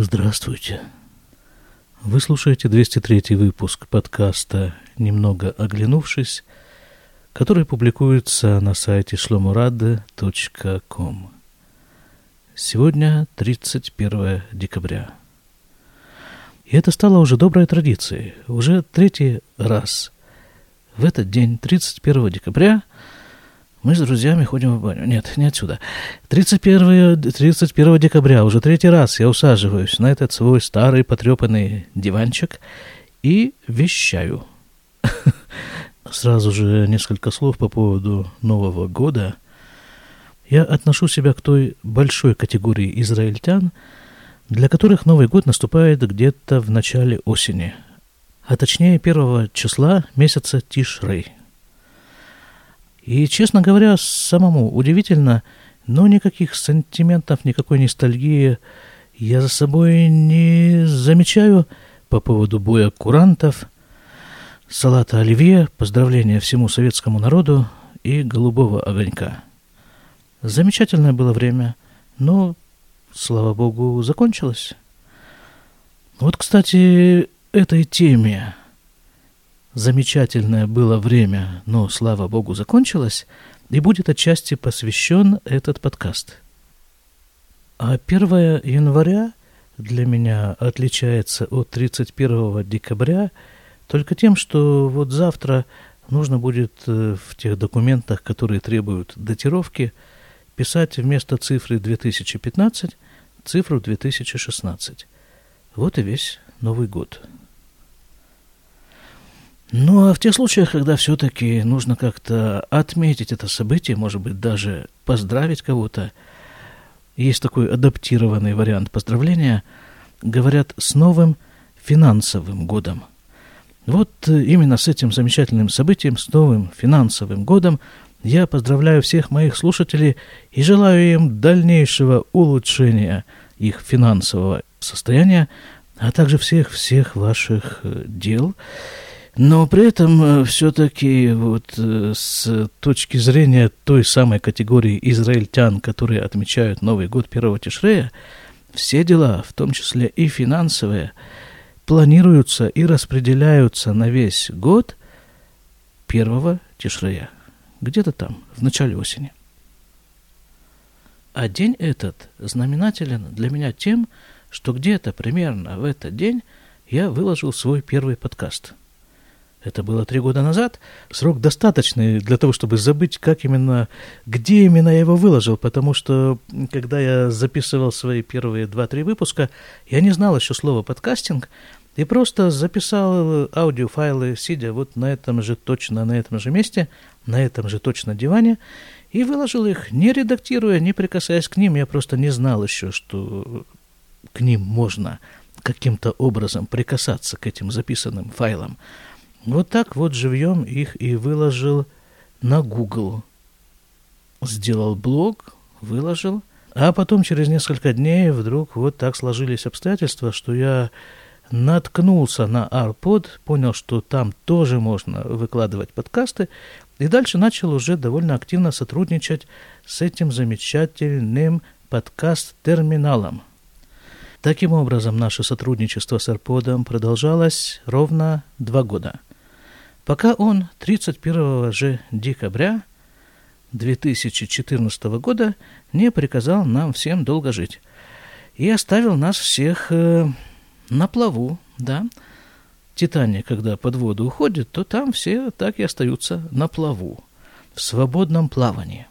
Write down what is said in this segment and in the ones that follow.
Здравствуйте. Вы слушаете 203 выпуск подкаста «Немного оглянувшись», который публикуется на сайте shlomurad.com. Сегодня 31 декабря. И это стало уже доброй традицией. Уже третий раз в этот день, 31 декабря, мы с друзьями ходим в баню. Нет, не отсюда. 31, 31 декабря, уже третий раз я усаживаюсь на этот свой старый потрепанный диванчик и вещаю. Сразу же несколько слов по поводу Нового года. Я отношу себя к той большой категории израильтян, для которых Новый год наступает где-то в начале осени, а точнее первого числа месяца Тишрей – и, честно говоря, самому удивительно, но никаких сантиментов, никакой ностальгии я за собой не замечаю по поводу боя курантов, салата оливье, поздравления всему советскому народу и голубого огонька. Замечательное было время, но, слава богу, закончилось. Вот, кстати, этой теме замечательное было время, но, слава богу, закончилось, и будет отчасти посвящен этот подкаст. А 1 января для меня отличается от 31 декабря только тем, что вот завтра нужно будет э, в тех документах, которые требуют датировки, писать вместо цифры 2015 цифру 2016. Вот и весь Новый год. Ну, а в тех случаях, когда все-таки нужно как-то отметить это событие, может быть, даже поздравить кого-то, есть такой адаптированный вариант поздравления, говорят с новым финансовым годом. Вот э, именно с этим замечательным событием, с новым финансовым годом, я поздравляю всех моих слушателей и желаю им дальнейшего улучшения их финансового состояния, а также всех-всех ваших э, дел – но при этом э, все-таки вот э, с точки зрения той самой категории израильтян, которые отмечают Новый год первого Тишрея, все дела, в том числе и финансовые, планируются и распределяются на весь год первого Тишрея. Где-то там, в начале осени. А день этот знаменателен для меня тем, что где-то примерно в этот день я выложил свой первый подкаст – это было три года назад. Срок достаточный для того, чтобы забыть, как именно, где именно я его выложил, потому что, когда я записывал свои первые два-три выпуска, я не знал еще слова подкастинг, и просто записал аудиофайлы, сидя вот на этом же точно, на этом же месте, на этом же точно диване, и выложил их, не редактируя, не прикасаясь к ним. Я просто не знал еще, что к ним можно каким-то образом прикасаться к этим записанным файлам. Вот так вот живьем их и выложил на Google. Сделал блог, выложил, а потом через несколько дней вдруг вот так сложились обстоятельства, что я наткнулся на AirPod, понял, что там тоже можно выкладывать подкасты, и дальше начал уже довольно активно сотрудничать с этим замечательным подкаст-терминалом. Таким образом, наше сотрудничество с AirPod продолжалось ровно два года – пока он 31 же декабря 2014 года не приказал нам всем долго жить и оставил нас всех э, на плаву, да. Титания, когда под воду уходит, то там все так и остаются на плаву, в свободном плавании.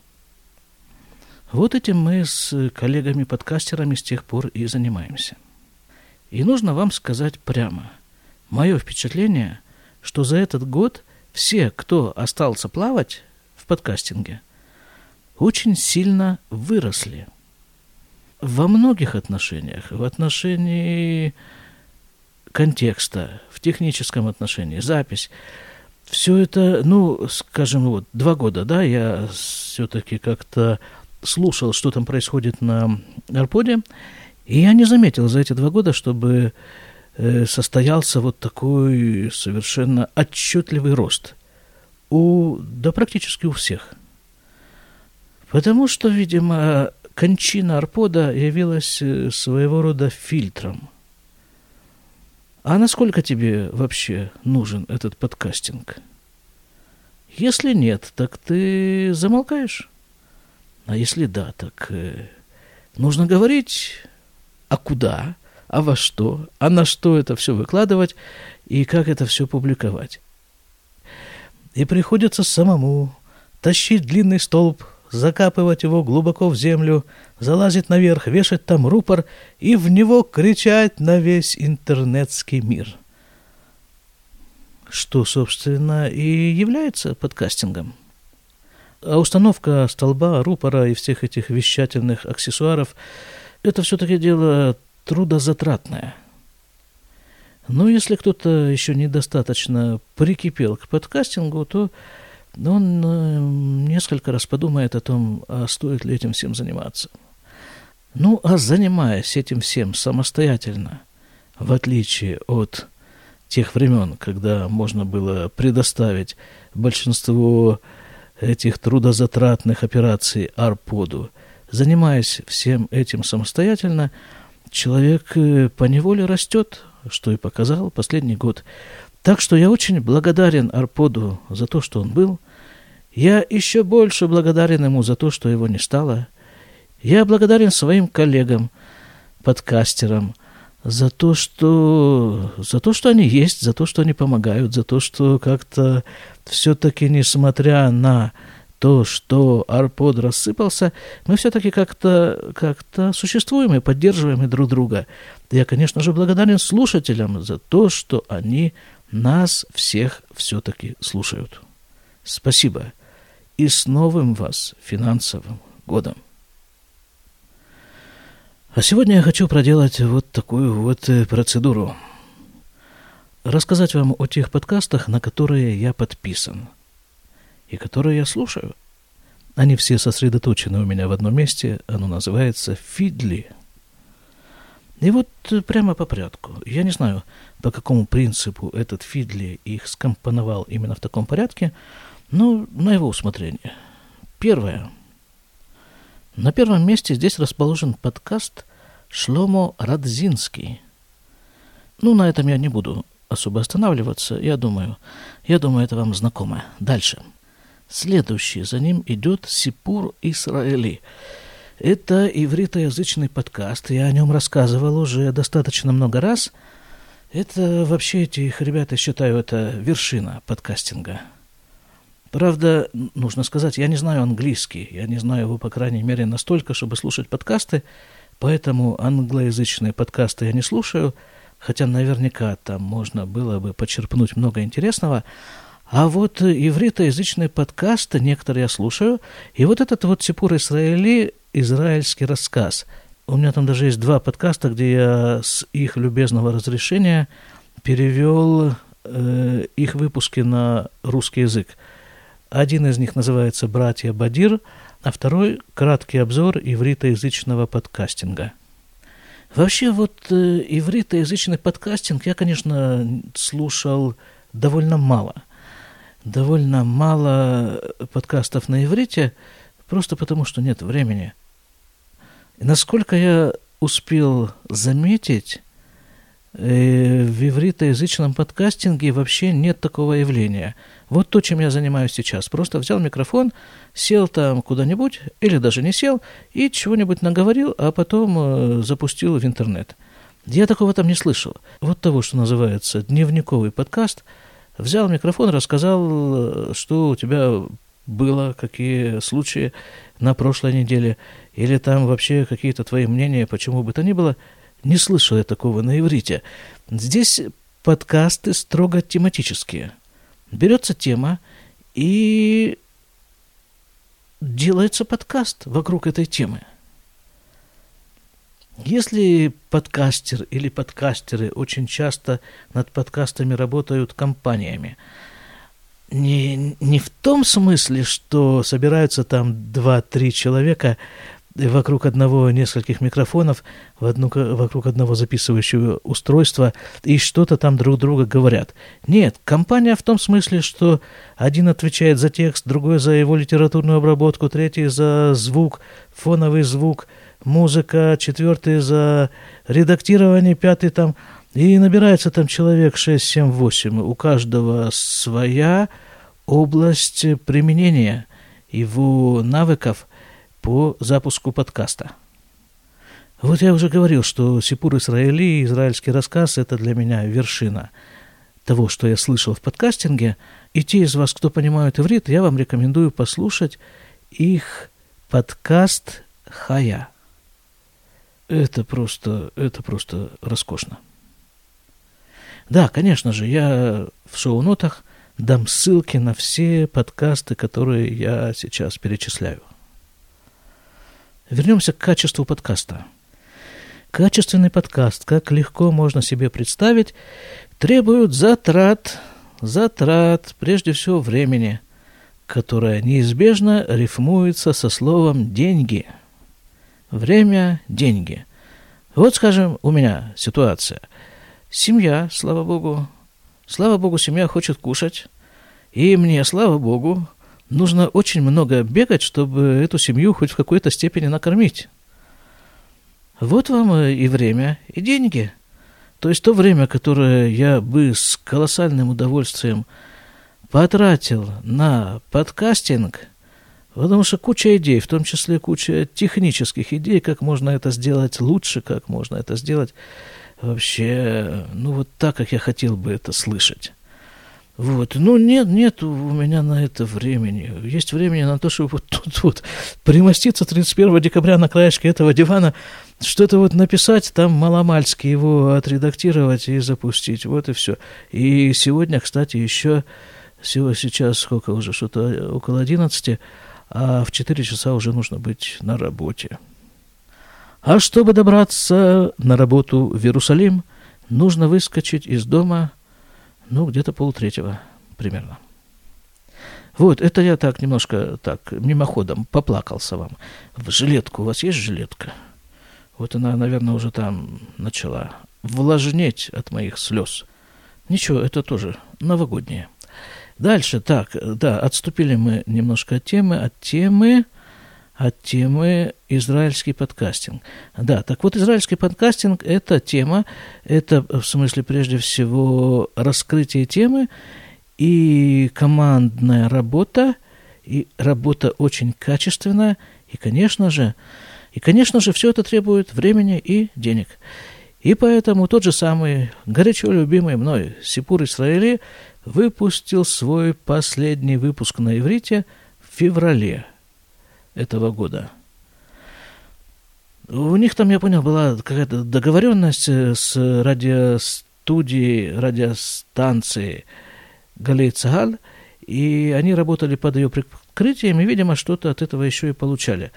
Вот этим мы с коллегами-подкастерами с тех пор и занимаемся. И нужно вам сказать прямо, мое впечатление – что за этот год все, кто остался плавать в подкастинге, очень сильно выросли. Во многих отношениях. В отношении контекста, в техническом отношении, запись. Все это, ну, скажем, вот два года, да, я все-таки как-то слушал, что там происходит на Арподе, и я не заметил за эти два года, чтобы состоялся вот такой совершенно отчетливый рост. У, да практически у всех. Потому что, видимо, кончина Арпода явилась э, своего рода фильтром. А насколько тебе вообще нужен этот подкастинг? Если нет, так ты замолкаешь. А если да, так э, нужно говорить, а куда, а во что, а на что это все выкладывать и как это все публиковать. И приходится самому тащить длинный столб закапывать его глубоко в землю, залазить наверх, вешать там рупор и в него кричать на весь интернетский мир. Что, собственно, и является подкастингом. А установка столба, рупора и всех этих вещательных аксессуаров – это все-таки дело трудозатратное. Но если кто-то еще недостаточно прикипел к подкастингу, то он э, несколько раз подумает о том, а стоит ли этим всем заниматься. Ну, а занимаясь этим всем самостоятельно, в отличие от тех времен, когда можно было предоставить большинство этих трудозатратных операций Арподу, занимаясь всем этим самостоятельно, человек э, по неволе растет, что и показал последний год. Так что я очень благодарен Арподу за то, что он был, я еще больше благодарен ему за то, что его не стало. Я благодарен своим коллегам, подкастерам, за то, что, за то, что они есть, за то, что они помогают, за то, что как-то все-таки, несмотря на то, что Арпод рассыпался, мы все-таки как-то как существуем и поддерживаем и друг друга. Я, конечно же, благодарен слушателям за то, что они нас всех все-таки слушают. Спасибо и с новым вас финансовым годом. А сегодня я хочу проделать вот такую вот э, процедуру. Рассказать вам о тех подкастах, на которые я подписан и которые я слушаю. Они все сосредоточены у меня в одном месте. Оно называется «Фидли». И вот э, прямо по порядку. Я не знаю, по какому принципу этот Фидли их скомпоновал именно в таком порядке – ну, на его усмотрение. Первое. На первом месте здесь расположен подкаст Шломо Радзинский. Ну, на этом я не буду особо останавливаться, я думаю. Я думаю, это вам знакомо. Дальше. Следующий за ним идет Сипур Исраэли. Это ивритоязычный подкаст. Я о нем рассказывал уже достаточно много раз. Это вообще этих ребята считаю, это вершина подкастинга. Правда, нужно сказать, я не знаю английский, я не знаю его, по крайней мере, настолько, чтобы слушать подкасты, поэтому англоязычные подкасты я не слушаю, хотя наверняка там можно было бы почерпнуть много интересного. А вот ивритоязычные подкасты некоторые я слушаю, и вот этот вот Сипур Исраили, израильский рассказ. У меня там даже есть два подкаста, где я с их любезного разрешения перевел э, их выпуски на русский язык. Один из них называется «Братья Бадир», а второй – краткий обзор ивритоязычного подкастинга. Вообще вот э, ивритоязычный подкастинг я, конечно, слушал довольно мало. Довольно мало подкастов на иврите, просто потому что нет времени. И насколько я успел заметить, э, в ивритоязычном подкастинге вообще нет такого явления – вот то, чем я занимаюсь сейчас. Просто взял микрофон, сел там куда-нибудь, или даже не сел, и чего-нибудь наговорил, а потом э, запустил в интернет. Я такого там не слышал. Вот того, что называется дневниковый подкаст, взял микрофон, рассказал, что у тебя было, какие случаи на прошлой неделе, или там вообще какие-то твои мнения, почему бы то ни было, не слышал я такого на иврите. Здесь подкасты строго тематические – берется тема и делается подкаст вокруг этой темы. Если подкастер или подкастеры очень часто над подкастами работают компаниями, не, не в том смысле, что собираются там 2-3 человека вокруг одного нескольких микрофонов, в одну, вокруг одного записывающего устройства и что-то там друг друга говорят. Нет, компания в том смысле, что один отвечает за текст, другой за его литературную обработку, третий за звук, фоновый звук, музыка, четвертый за редактирование, пятый там... И набирается там человек 6, 7, 8. У каждого своя область применения его навыков по запуску подкаста. Вот я уже говорил, что Сипур Исраили, израильский рассказ, это для меня вершина того, что я слышал в подкастинге. И те из вас, кто понимают иврит, я вам рекомендую послушать их подкаст «Хая». Это просто, это просто роскошно. Да, конечно же, я в шоу-нотах дам ссылки на все подкасты, которые я сейчас перечисляю. Вернемся к качеству подкаста. Качественный подкаст, как легко можно себе представить, требует затрат, затрат, прежде всего времени, которое неизбежно рифмуется со словом «деньги». Время – деньги. Вот, скажем, у меня ситуация. Семья, слава богу, слава богу, семья хочет кушать, и мне, слава богу, нужно очень много бегать, чтобы эту семью хоть в какой-то степени накормить. Вот вам и время, и деньги. То есть то время, которое я бы с колоссальным удовольствием потратил на подкастинг, потому что куча идей, в том числе куча технических идей, как можно это сделать лучше, как можно это сделать вообще, ну вот так, как я хотел бы это слышать. Вот. Ну, нет, нет у меня на это времени. Есть времени на то, чтобы вот тут вот примоститься 31 декабря на краешке этого дивана, что-то вот написать, там маломальски его отредактировать и запустить. Вот и все. И сегодня, кстати, еще всего сейчас сколько уже, что-то около 11, а в 4 часа уже нужно быть на работе. А чтобы добраться на работу в Иерусалим, нужно выскочить из дома – ну, где-то полутретьего примерно. Вот, это я так немножко так мимоходом поплакался вам. В жилетку, у вас есть жилетка? Вот она, наверное, уже там начала влажнеть от моих слез. Ничего, это тоже новогоднее. Дальше, так, да, отступили мы немножко от темы, от темы от темы израильский подкастинг. Да, так вот, израильский подкастинг – это тема, это в смысле прежде всего раскрытие темы и командная работа, и работа очень качественная, и, конечно же, и, конечно же, все это требует времени и денег. И поэтому тот же самый горячо любимый мной Сипур Исраили выпустил свой последний выпуск на иврите в феврале – этого года. У них там, я понял, была какая-то договоренность э, с радиостудией, радиостанцией Галей Цагаль, и они работали под ее прикрытием, и, видимо, что-то от этого еще и получали.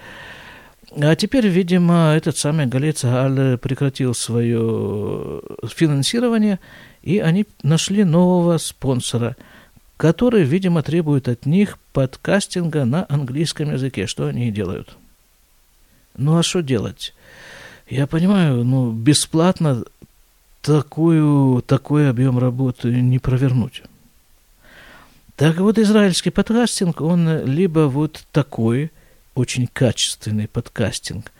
А теперь, видимо, этот самый Галей Цагаль прекратил свое финансирование, и они нашли нового спонсора – который, видимо, требует от них подкастинга на английском языке. Что они и делают? Ну а что делать? Я понимаю, ну, бесплатно такую, такой объем работы не провернуть. Так вот, израильский подкастинг, он либо вот такой, очень качественный подкастинг,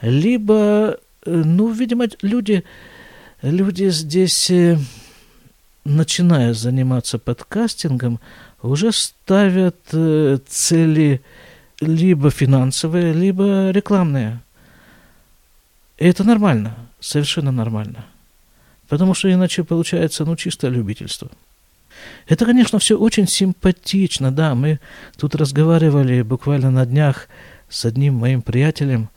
либо, э, ну, видимо, люди, люди здесь э, начиная заниматься подкастингом, уже ставят э, цели либо финансовые, либо рекламные. И это нормально, совершенно нормально. Потому что иначе получается, ну, чисто любительство. Это, конечно, все очень симпатично, да, мы тут разговаривали буквально на днях с одним моим приятелем.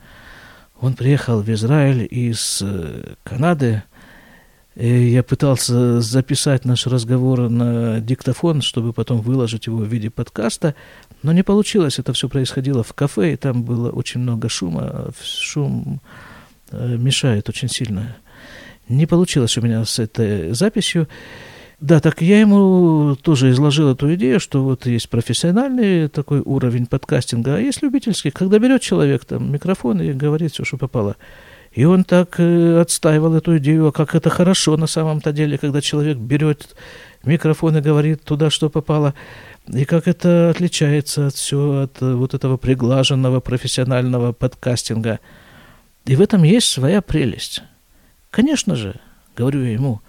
Он приехал в Израиль из э, Канады, я пытался записать наш разговор на диктофон, чтобы потом выложить его в виде подкаста, но не получилось. Это все происходило в кафе, и там было очень много шума. Шум э, мешает очень сильно. Не получилось у меня с этой записью. Да, так я ему тоже изложил эту идею, что вот есть профессиональный такой уровень подкастинга, а есть любительский, когда берет человек там микрофон и говорит все, что попало. И он так э, отстаивал эту идею, а как это хорошо на самом-то деле, когда человек берет микрофон и говорит туда, что попало, и как это отличается от всего, от э, вот этого приглаженного профессионального подкастинга. И в этом есть своя прелесть. Конечно же, говорю я ему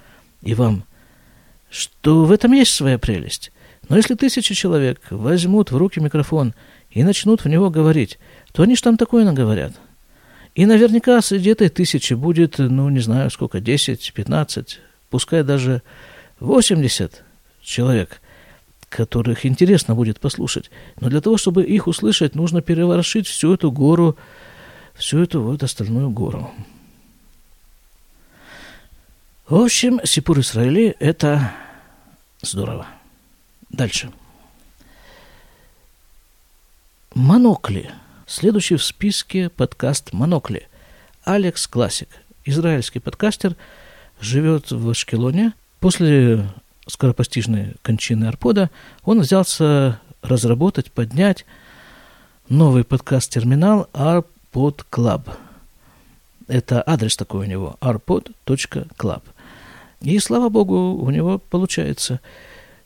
и вам – что в этом есть своя прелесть. Но если тысячи человек возьмут в руки микрофон и начнут в него говорить, то они же там такое наговорят. И наверняка среди этой тысячи будет, ну, не знаю, сколько, 10, 15, пускай даже 80 человек, которых интересно будет послушать. Но для того, чтобы их услышать, нужно переворошить всю эту гору, всю эту вот остальную гору. В общем, Сипур Исраили – это Здорово. Дальше. Монокли. Следующий в списке подкаст Монокли. Алекс Классик. Израильский подкастер. Живет в Ашкелоне. После скоропостижной кончины Арпода он взялся разработать, поднять новый подкаст-терминал Arpod Club. Это адрес такой у него, arpod.club. И, слава богу, у него получается.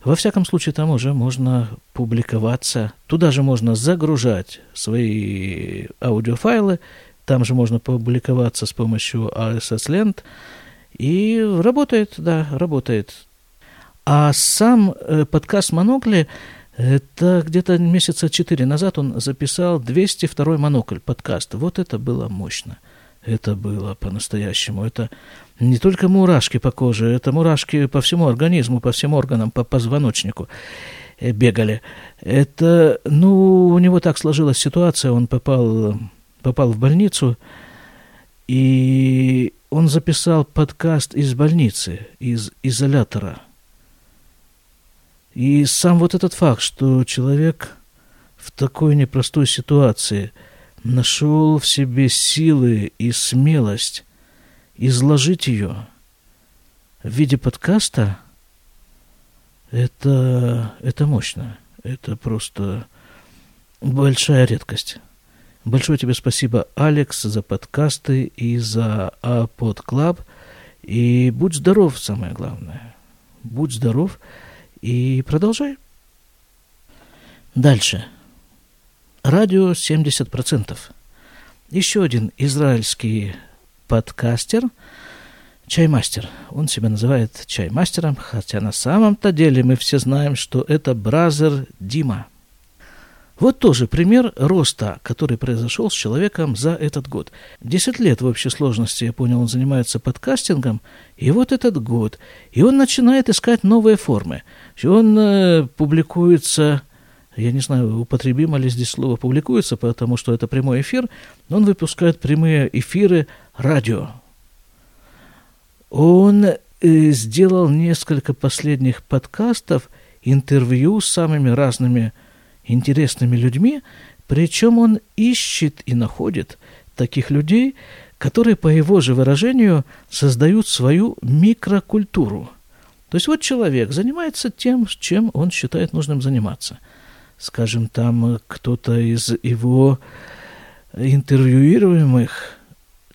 Во всяком случае, там уже можно публиковаться. Туда же можно загружать свои аудиофайлы. Там же можно публиковаться с помощью RSS лент. И работает, да, работает. А сам э, подкаст Монокли, это где-то месяца четыре назад он записал 202 Монокль подкаст. Вот это было мощно. Это было по-настоящему. Это не только мурашки по коже, это мурашки по всему организму, по всем органам, по позвоночнику э, бегали. Это, ну, у него так сложилась ситуация, он попал, попал в больницу, и он записал подкаст из больницы, из изолятора. И сам вот этот факт, что человек в такой непростой ситуации нашел в себе силы и смелость изложить ее в виде подкаста, это, это мощно. Это просто большая редкость. Большое тебе спасибо, Алекс, за подкасты и за Апод Club. И будь здоров, самое главное. Будь здоров и продолжай. Дальше. Радио 70%. Еще один израильский подкастер, чаймастер. Он себя называет чаймастером, хотя на самом-то деле мы все знаем, что это бразер Дима. Вот тоже пример роста, который произошел с человеком за этот год. Десять лет в общей сложности, я понял, он занимается подкастингом, и вот этот год. И он начинает искать новые формы. Он э, публикуется я не знаю, употребимо ли здесь слово публикуется, потому что это прямой эфир, но он выпускает прямые эфиры радио. Он э, сделал несколько последних подкастов, интервью с самыми разными интересными людьми, причем он ищет и находит таких людей, которые, по его же выражению, создают свою микрокультуру. То есть вот человек занимается тем, чем он считает нужным заниматься – скажем, там кто-то из его интервьюируемых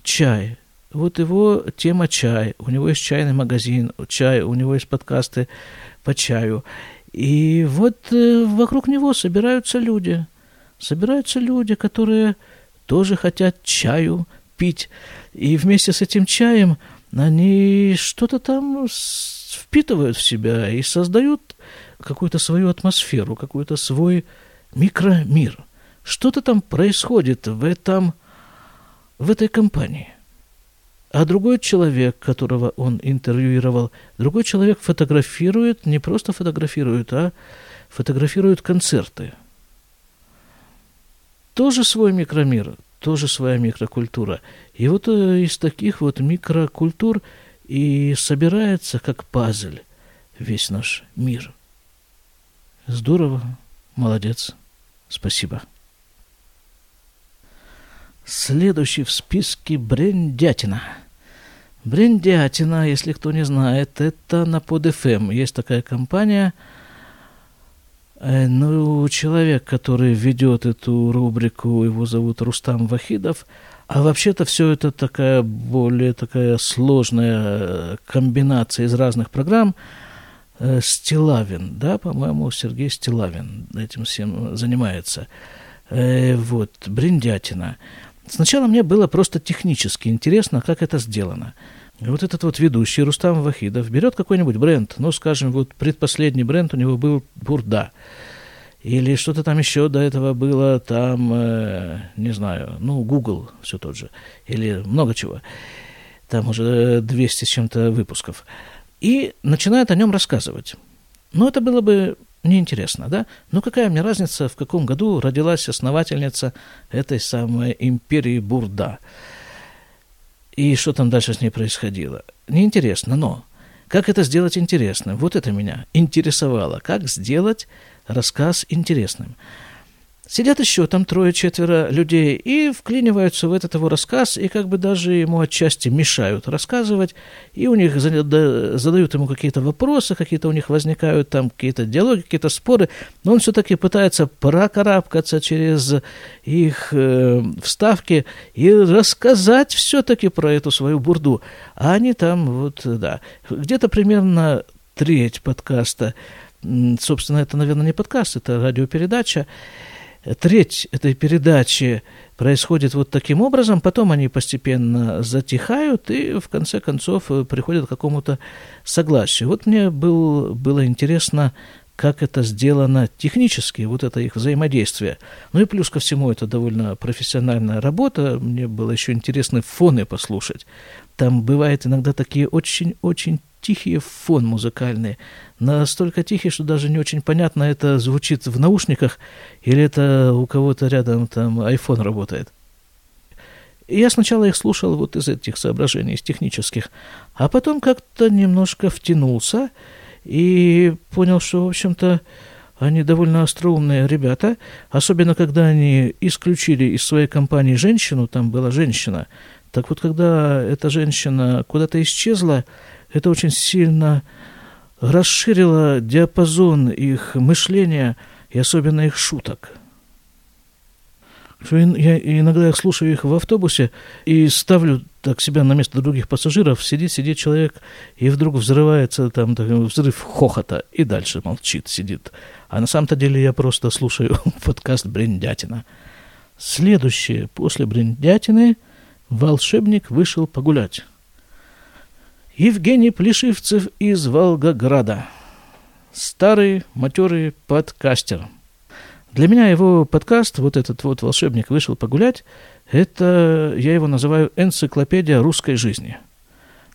чай. Вот его тема чай. У него есть чайный магазин, чай, у него есть подкасты по чаю. И вот э, вокруг него собираются люди. Собираются люди, которые тоже хотят чаю пить. И вместе с этим чаем они что-то там впитывают в себя и создают какую-то свою атмосферу, какой-то свой микромир. Что-то там происходит в этом, в этой компании. А другой человек, которого он интервьюировал, другой человек фотографирует, не просто фотографирует, а фотографирует концерты. Тоже свой микромир, тоже своя микрокультура. И вот э, из таких вот микрокультур и собирается как пазл весь наш мир – Здорово, молодец, спасибо. Следующий в списке Брендятина. Бриндятина, если кто не знает, это на PodFM. Есть такая компания. Э, ну, человек, который ведет эту рубрику, его зовут Рустам Вахидов. А вообще-то все это такая более такая сложная э, комбинация из разных программ. Э, Стилавин, да, по-моему, Сергей Стилавин этим всем занимается. Вот, Бриндятина. Сначала мне было просто технически интересно, как это сделано. вот этот вот ведущий Рустам Вахидов берет какой-нибудь бренд, ну, скажем, вот предпоследний бренд у него был Бурда. Или что-то там еще до этого было, там, э, не знаю, ну, Google все тот же. Или много чего. Там уже 200 с чем-то выпусков. И начинает о нем рассказывать. Но это было бы неинтересно, да? Ну какая мне разница, в каком году родилась основательница этой самой империи Бурда? И что там дальше с ней происходило? Неинтересно, но как это сделать интересным? Вот это меня интересовало. Как сделать рассказ интересным? Сидят еще там трое-четверо людей и вклиниваются в этот его рассказ, и как бы даже ему отчасти мешают рассказывать, и у них задают ему какие-то вопросы, какие-то у них возникают там какие-то диалоги, какие-то споры, но он все-таки пытается прокарабкаться через их э, вставки и рассказать все-таки про эту свою бурду. А они там вот, да, где-то примерно треть подкаста, собственно, это, наверное, не подкаст, это радиопередача, треть этой передачи происходит вот таким образом, потом они постепенно затихают и в конце концов э, приходят к какому-то согласию. Вот мне был, было интересно, как это сделано технически, вот это их взаимодействие. Ну и плюс ко всему, это довольно профессиональная работа, мне было еще интересно фоны послушать. Там бывают иногда такие очень-очень тихий фон музыкальный, настолько тихий, что даже не очень понятно, это звучит в наушниках или это у кого-то рядом там iPhone работает. И я сначала их слушал вот из этих соображений, из технических, а потом как-то немножко втянулся и понял, что, в общем-то, они довольно остроумные ребята, особенно когда они исключили из своей компании женщину, там была женщина. Так вот, когда эта женщина куда-то исчезла, это очень сильно расширило диапазон их мышления и особенно их шуток. Я иногда я слушаю их в автобусе и ставлю так себя на место других пассажиров, сидит, сидит человек, и вдруг взрывается там взрыв хохота, и дальше молчит, сидит. А на самом-то деле я просто слушаю подкаст Бриндятина. Следующее, после Бриндятины, волшебник вышел погулять. Евгений Плешивцев из Волгограда. Старый, матерый подкастер. Для меня его подкаст, вот этот вот «Волшебник вышел погулять», это, я его называю энциклопедия русской жизни.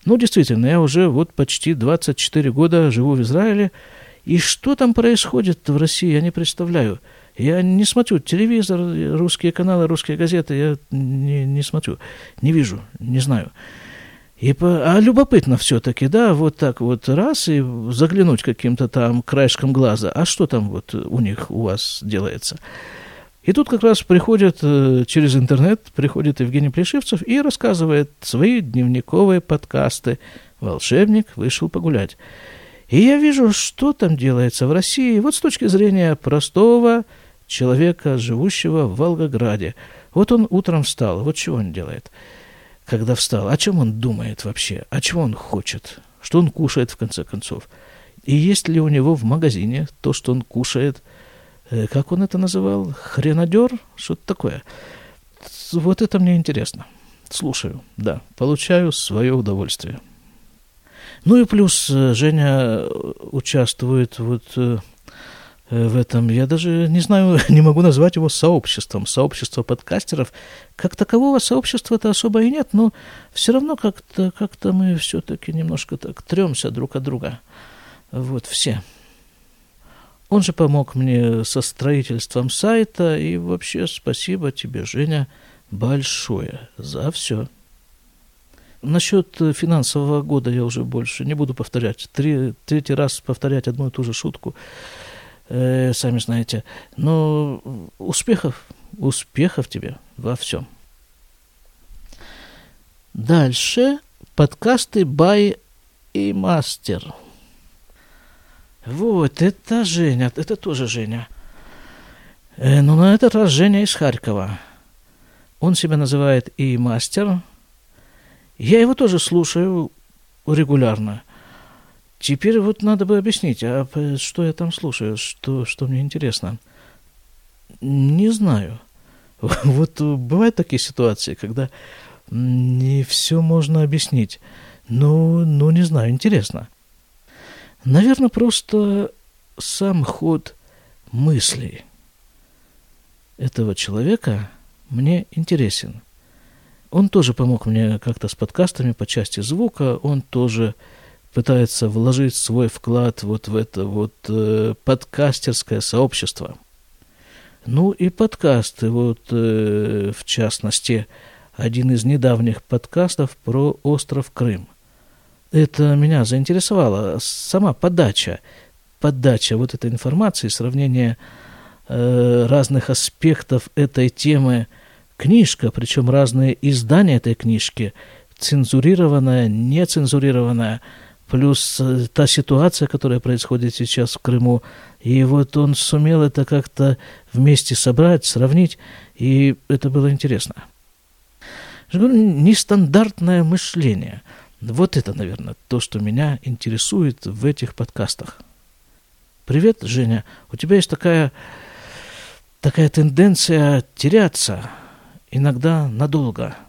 Ну, действительно, я уже вот почти 24 года живу в Израиле, и что там происходит в России, я не представляю. Я не смотрю телевизор, русские каналы, русские газеты, я не, не смотрю, не вижу, не знаю. И, а любопытно все-таки, да, вот так вот раз и заглянуть каким-то там краешком глаза, а что там вот у них, у вас делается. И тут как раз приходит э, через интернет, приходит Евгений Плешивцев и рассказывает свои дневниковые подкасты. «Волшебник вышел погулять». И я вижу, что там делается в России, вот с точки зрения простого человека, живущего в Волгограде. Вот он утром встал, вот чего он делает – когда встал, о чем он думает вообще, о чем он хочет, что он кушает в конце концов. И есть ли у него в магазине то, что он кушает, э, как он это называл, хренадер, что-то такое. Вот это мне интересно. Слушаю, да, получаю свое удовольствие. Ну и плюс э, Женя участвует вот э, Э, в этом. Я даже не знаю, не могу назвать его сообществом. Сообщество подкастеров. Как такового сообщества-то особо и нет, но все равно как-то как мы все-таки немножко так тремся друг от друга. Вот, все. Он же помог мне со строительством сайта, и вообще спасибо тебе, Женя, большое за все. Насчет финансового года я уже больше не буду повторять. Три, третий раз повторять одну и ту же шутку э, сами знаете. Но успехов, успехов тебе во всем. Дальше подкасты by и мастер. Вот, это Женя, это тоже Женя. Э, но на этот раз Женя из Харькова. Он себя называет и мастер. Я его тоже слушаю регулярно. Теперь вот надо бы объяснить, а что я там слушаю, что, что мне интересно. Не знаю. Вот бывают такие ситуации, когда не все можно объяснить. Ну, ну, не знаю, интересно. Наверное, просто сам ход мыслей этого человека мне интересен. Он тоже помог мне как-то с подкастами по части звука, он тоже пытается вложить свой вклад вот в это вот э, подкастерское сообщество. Ну и подкасты, вот э, в частности, один из недавних подкастов про остров Крым. Это меня заинтересовало, сама подача, подача вот этой информации, сравнение э, разных аспектов этой темы, книжка, причем разные издания этой книжки, цензурированная, нецензурированная – плюс э, та ситуация, которая происходит сейчас в Крыму. И вот он сумел это как-то вместе собрать, сравнить, и это было интересно. Я нестандартное мышление. Вот это, наверное, то, что меня интересует в этих подкастах. Привет, Женя. У тебя есть такая, такая тенденция теряться, иногда надолго –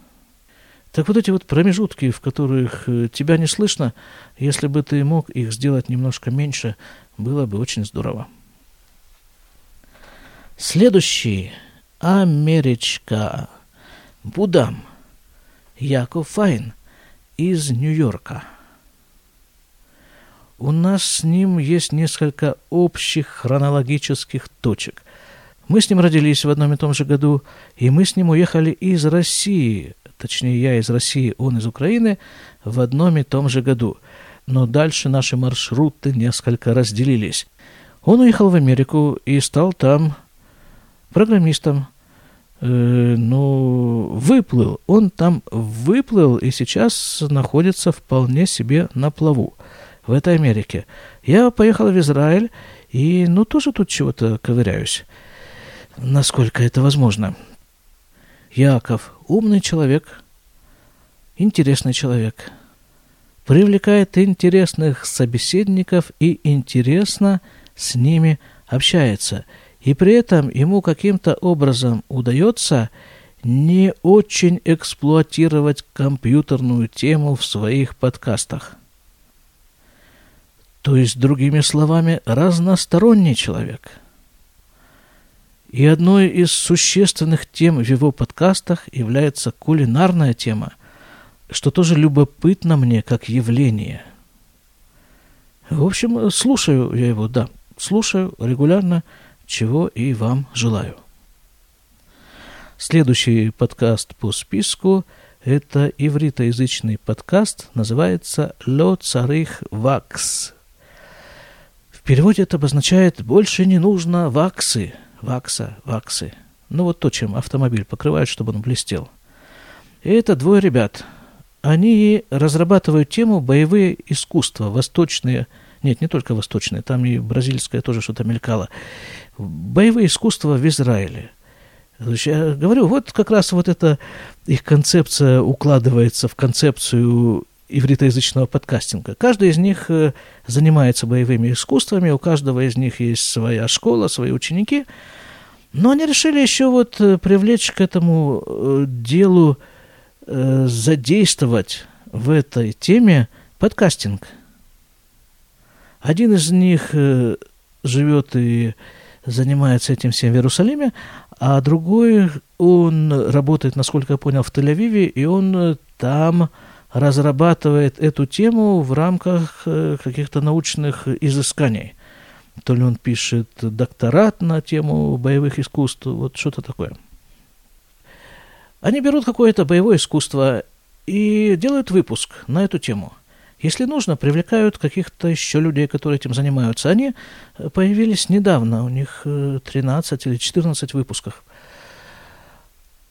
так вот эти вот промежутки, в которых э, тебя не слышно, если бы ты мог их сделать немножко меньше, было бы очень здорово. Следующий. Америчка. Будам. Яков Файн из Нью-Йорка. У нас с ним есть несколько общих хронологических точек. Мы с ним родились в одном и том же году, и мы с ним уехали из России точнее я из России, он из Украины, в одном и том же году. Но дальше наши маршруты несколько разделились. Он уехал в Америку и стал там программистом. Э, ну, выплыл. Он там выплыл и сейчас находится вполне себе на плаву в этой Америке. Я поехал в Израиль и, ну, тоже тут чего-то ковыряюсь, насколько это возможно. Яков умный человек, интересный человек, привлекает интересных собеседников и интересно с ними общается. И при этом ему каким-то образом удается не очень эксплуатировать компьютерную тему в своих подкастах. То есть, другими словами, разносторонний человек – и одной из существенных тем в его подкастах является кулинарная тема, что тоже любопытно мне как явление. В общем, слушаю я его, да, слушаю регулярно, чего и вам желаю. Следующий подкаст по списку – это ивритоязычный подкаст, называется «Ло царих вакс». В переводе это обозначает «больше не нужно ваксы», вакса, ваксы. Ну вот то, чем автомобиль покрывают, чтобы он блестел. И это двое ребят. Они разрабатывают тему боевые искусства, восточные, нет, не только восточные, там и бразильское тоже что-то мелькало. Боевые искусства в Израиле. Я говорю, вот как раз вот эта их концепция укладывается в концепцию ивритоязычного подкастинга. Каждый из них э, занимается боевыми искусствами, у каждого из них есть своя школа, свои ученики, но они решили еще вот э, привлечь к этому э, делу, задействовать в этой теме подкастинг. Один из них живет и занимается этим всем в Иерусалиме, а другой, он работает, насколько я понял, в Тель-Авиве, и он там разрабатывает эту тему в рамках э, каких-то научных изысканий. То ли он пишет докторат на тему боевых искусств, вот что-то такое. Они берут какое-то боевое искусство и делают выпуск на эту тему. Если нужно, привлекают каких-то еще людей, которые этим занимаются. Они появились недавно, у них 13 э, или 14 выпусков.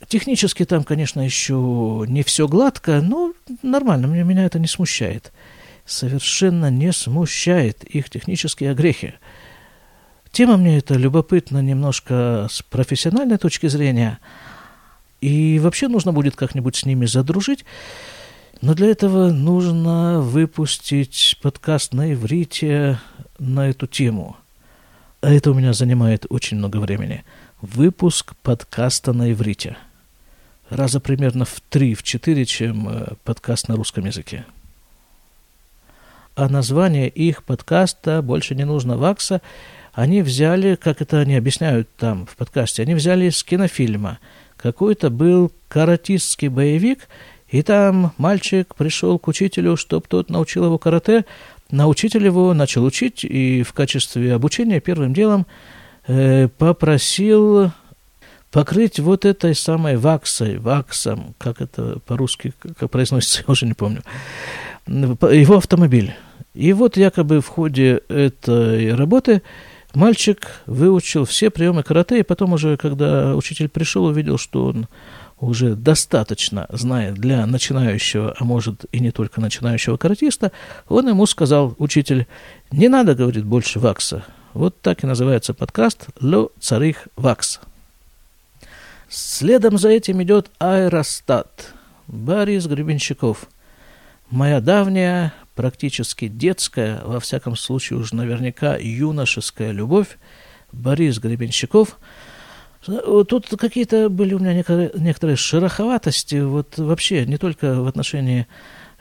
Технически там, конечно, еще не все гладко, но нормально, мне, меня это не смущает. Совершенно не смущает их технические огрехи. Тема мне это любопытна немножко с профессиональной точки зрения, и вообще нужно будет как-нибудь с ними задружить. Но для этого нужно выпустить подкаст на иврите на эту тему. А это у меня занимает очень много времени. Выпуск подкаста на иврите. Раза примерно в три, в четыре, чем э, подкаст на русском языке. А название их подкаста больше не нужно вакса. Они взяли, как это они объясняют там в подкасте, они взяли из кинофильма. Какой-то был каратистский боевик – и там мальчик пришел к учителю, чтобы тот научил его карате. На учитель его начал учить, и в качестве обучения первым делом э, попросил покрыть вот этой самой ваксой, ваксом, как это по-русски, как произносится, я уже не помню, его автомобиль. И вот якобы в ходе этой работы мальчик выучил все приемы карате, и потом уже, когда учитель пришел, увидел, что он уже достаточно знает для начинающего, а может и не только начинающего каратиста, он ему сказал, учитель, не надо, говорит, больше вакса. Вот так и называется подкаст «Ло царих вакс». Следом за этим идет аэростат. Борис Гребенщиков. Моя давняя, практически детская, во всяком случае уж наверняка юношеская любовь, Борис Гребенщиков – Тут какие-то были у меня некоторые, шероховатости, вот вообще не только в отношении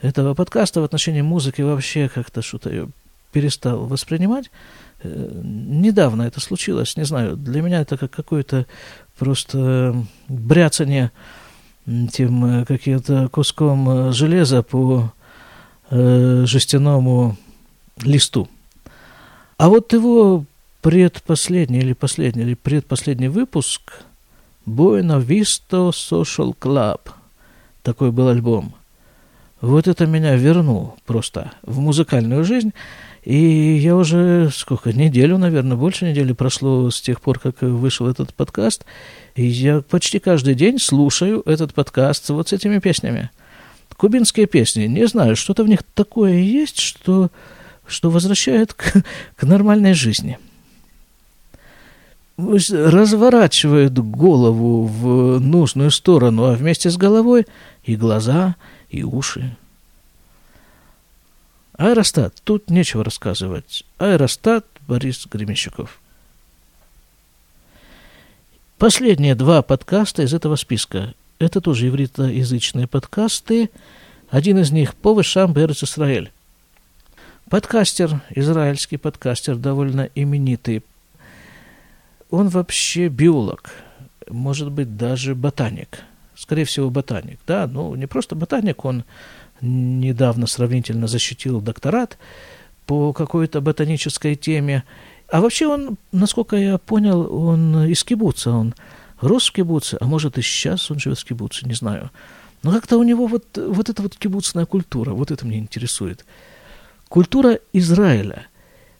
этого подкаста, в отношении музыки вообще как-то что-то я перестал воспринимать. Э, недавно это случилось, не знаю, для меня это как какое-то просто бряцание тем э, каким-то куском э, железа по э, жестяному листу. А вот его предпоследний или последний, или предпоследний выпуск Buena Vista Social Club. Такой был альбом. Вот это меня вернул просто в музыкальную жизнь. И я уже, сколько, неделю, наверное, больше недели прошло с тех пор, как вышел этот подкаст. И я почти каждый день слушаю этот подкаст вот с этими песнями. Кубинские песни. Не знаю, что-то в них такое есть, что, что возвращает к, к нормальной жизни разворачивает голову в нужную сторону, а вместе с головой и глаза, и уши. Аэростат. Тут нечего рассказывать. Аэростат Борис Гремещуков. Последние два подкаста из этого списка. Это тоже ивритоязычные подкасты. Один из них по вышам Берц Израиль. Подкастер, израильский подкастер, довольно именитый он вообще биолог, может быть, даже ботаник. Скорее всего, ботаник. Да, ну, не просто ботаник, он недавно сравнительно защитил докторат по какой-то ботанической теме. А вообще он, насколько я понял, он из кибуца, он рос в кибуце, а может и сейчас он живет в кибуце, не знаю. Но как-то у него вот, вот эта вот кибуцная культура, вот это меня интересует. Культура Израиля –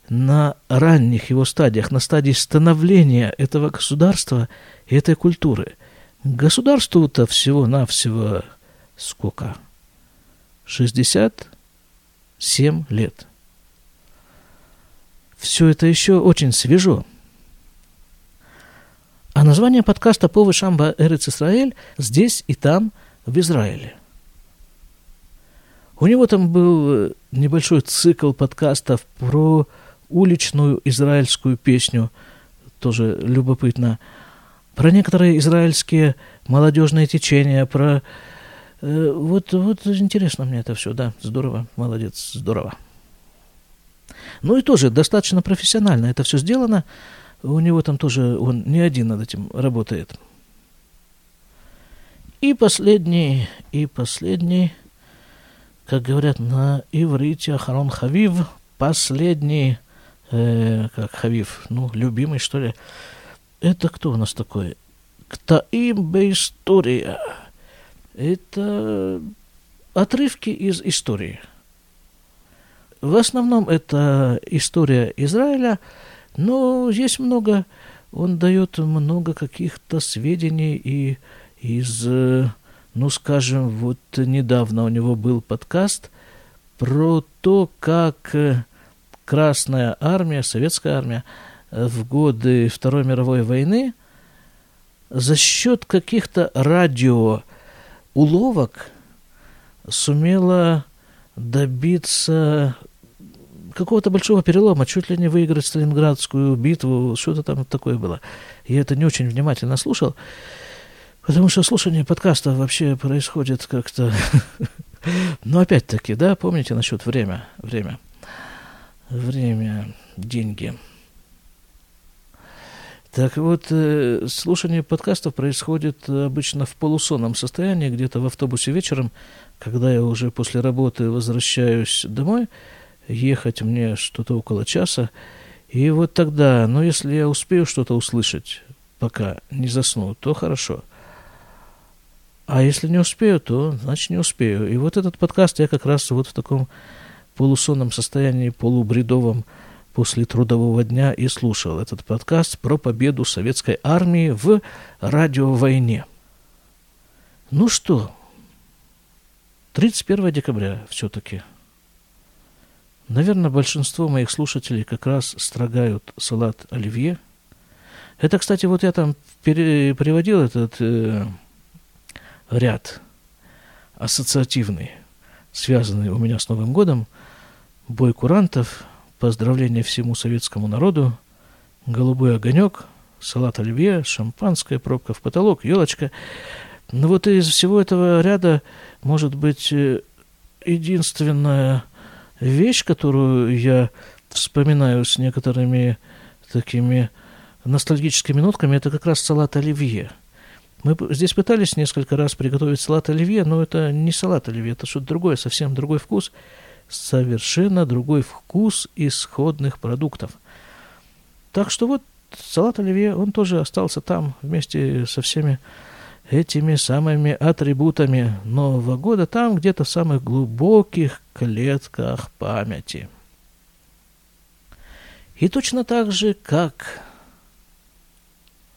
на ранних его стадиях, на стадии становления этого государства и этой культуры. Государству-то всего-навсего сколько? 67 лет. Все это еще очень свежо. А название подкаста «Повы Шамба Эрец Исраэль» здесь и там, в Израиле. У него там был небольшой цикл подкастов про уличную израильскую песню, тоже любопытно, про некоторые израильские молодежные течения, про... Э, вот, вот интересно мне это все, да, здорово, молодец, здорово. Ну и тоже достаточно профессионально это все сделано. У него там тоже, он не один над этим работает. И последний, и последний, как говорят на иврите, Ахарон Хавив, последний э, как Хавив, ну, любимый, что ли. Это кто у нас такой? Ктаим история. Это отрывки из истории. В основном это история Израиля, но есть много, он дает много каких-то сведений и из, ну, скажем, вот недавно у него был подкаст про то, как Красная армия, Советская армия в годы Второй мировой войны за счет каких-то радиоуловок сумела добиться какого-то большого перелома, чуть ли не выиграть Сталинградскую битву, что-то там такое было. Я это не очень внимательно слушал, потому что слушание подкаста вообще происходит как-то... Но опять-таки, да, помните насчет время, время, время, деньги. Так вот, э, слушание подкастов происходит обычно в полусонном состоянии, где-то в автобусе вечером, когда я уже после работы возвращаюсь домой, ехать мне что-то около часа. И вот тогда, ну, если я успею что-то услышать, пока не засну, то хорошо. А если не успею, то значит не успею. И вот этот подкаст я как раз вот в таком полусонном состоянии, полубредовом после трудового дня и слушал этот подкаст про победу советской армии в радиовойне. Ну что, 31 декабря все-таки – Наверное, большинство моих слушателей как раз строгают салат оливье. Это, кстати, вот я там переводил этот э, ряд ассоциативный, связанный у меня с Новым годом. Бой курантов, поздравление всему советскому народу, голубой огонек, салат оливье, шампанское, пробка в потолок, елочка. Но вот из всего этого ряда, может быть, э, единственное – вещь, которую я вспоминаю с некоторыми такими ностальгическими нотками, это как раз салат оливье. Мы здесь пытались несколько раз приготовить салат оливье, но это не салат оливье, это что-то другое, совсем другой вкус, совершенно другой вкус исходных продуктов. Так что вот салат оливье, он тоже остался там вместе со всеми этими самыми атрибутами Нового года там где-то в самых глубоких клетках памяти. И точно так же, как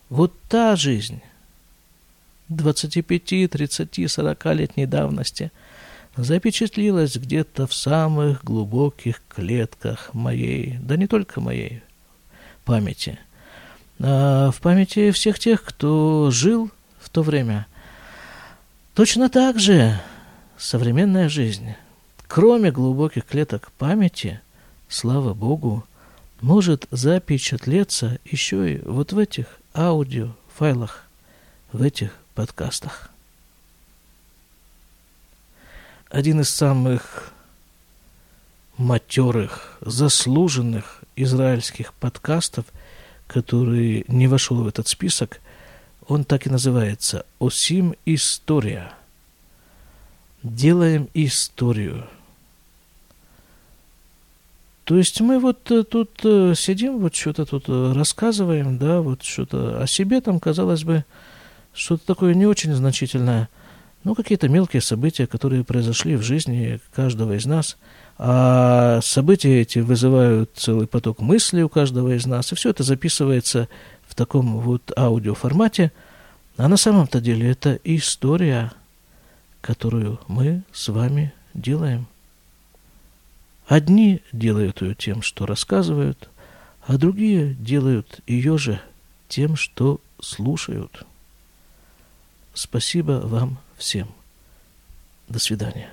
вот та жизнь 25, 30, 40 летней давности запечатлилась где-то в самых глубоких клетках моей, да не только моей памяти, а в памяти всех тех, кто жил в то время. Точно так же современная жизнь, кроме глубоких клеток памяти, слава Богу, может запечатлеться еще и вот в этих аудиофайлах, в этих подкастах. Один из самых матерых, заслуженных израильских подкастов, который не вошел в этот список, он так и называется «Осим история». Делаем историю. То есть мы вот э, тут э, сидим, вот что-то тут э, рассказываем, да, вот что-то о себе там, казалось бы, что-то такое не очень значительное, ну, какие-то мелкие события, которые произошли в жизни каждого из нас, а события эти вызывают целый поток мыслей у каждого из нас, и все это записывается в таком вот аудиоформате, а на самом-то деле это история, которую мы с вами делаем. Одни делают ее тем, что рассказывают, а другие делают ее же тем, что слушают. Спасибо вам всем. До свидания.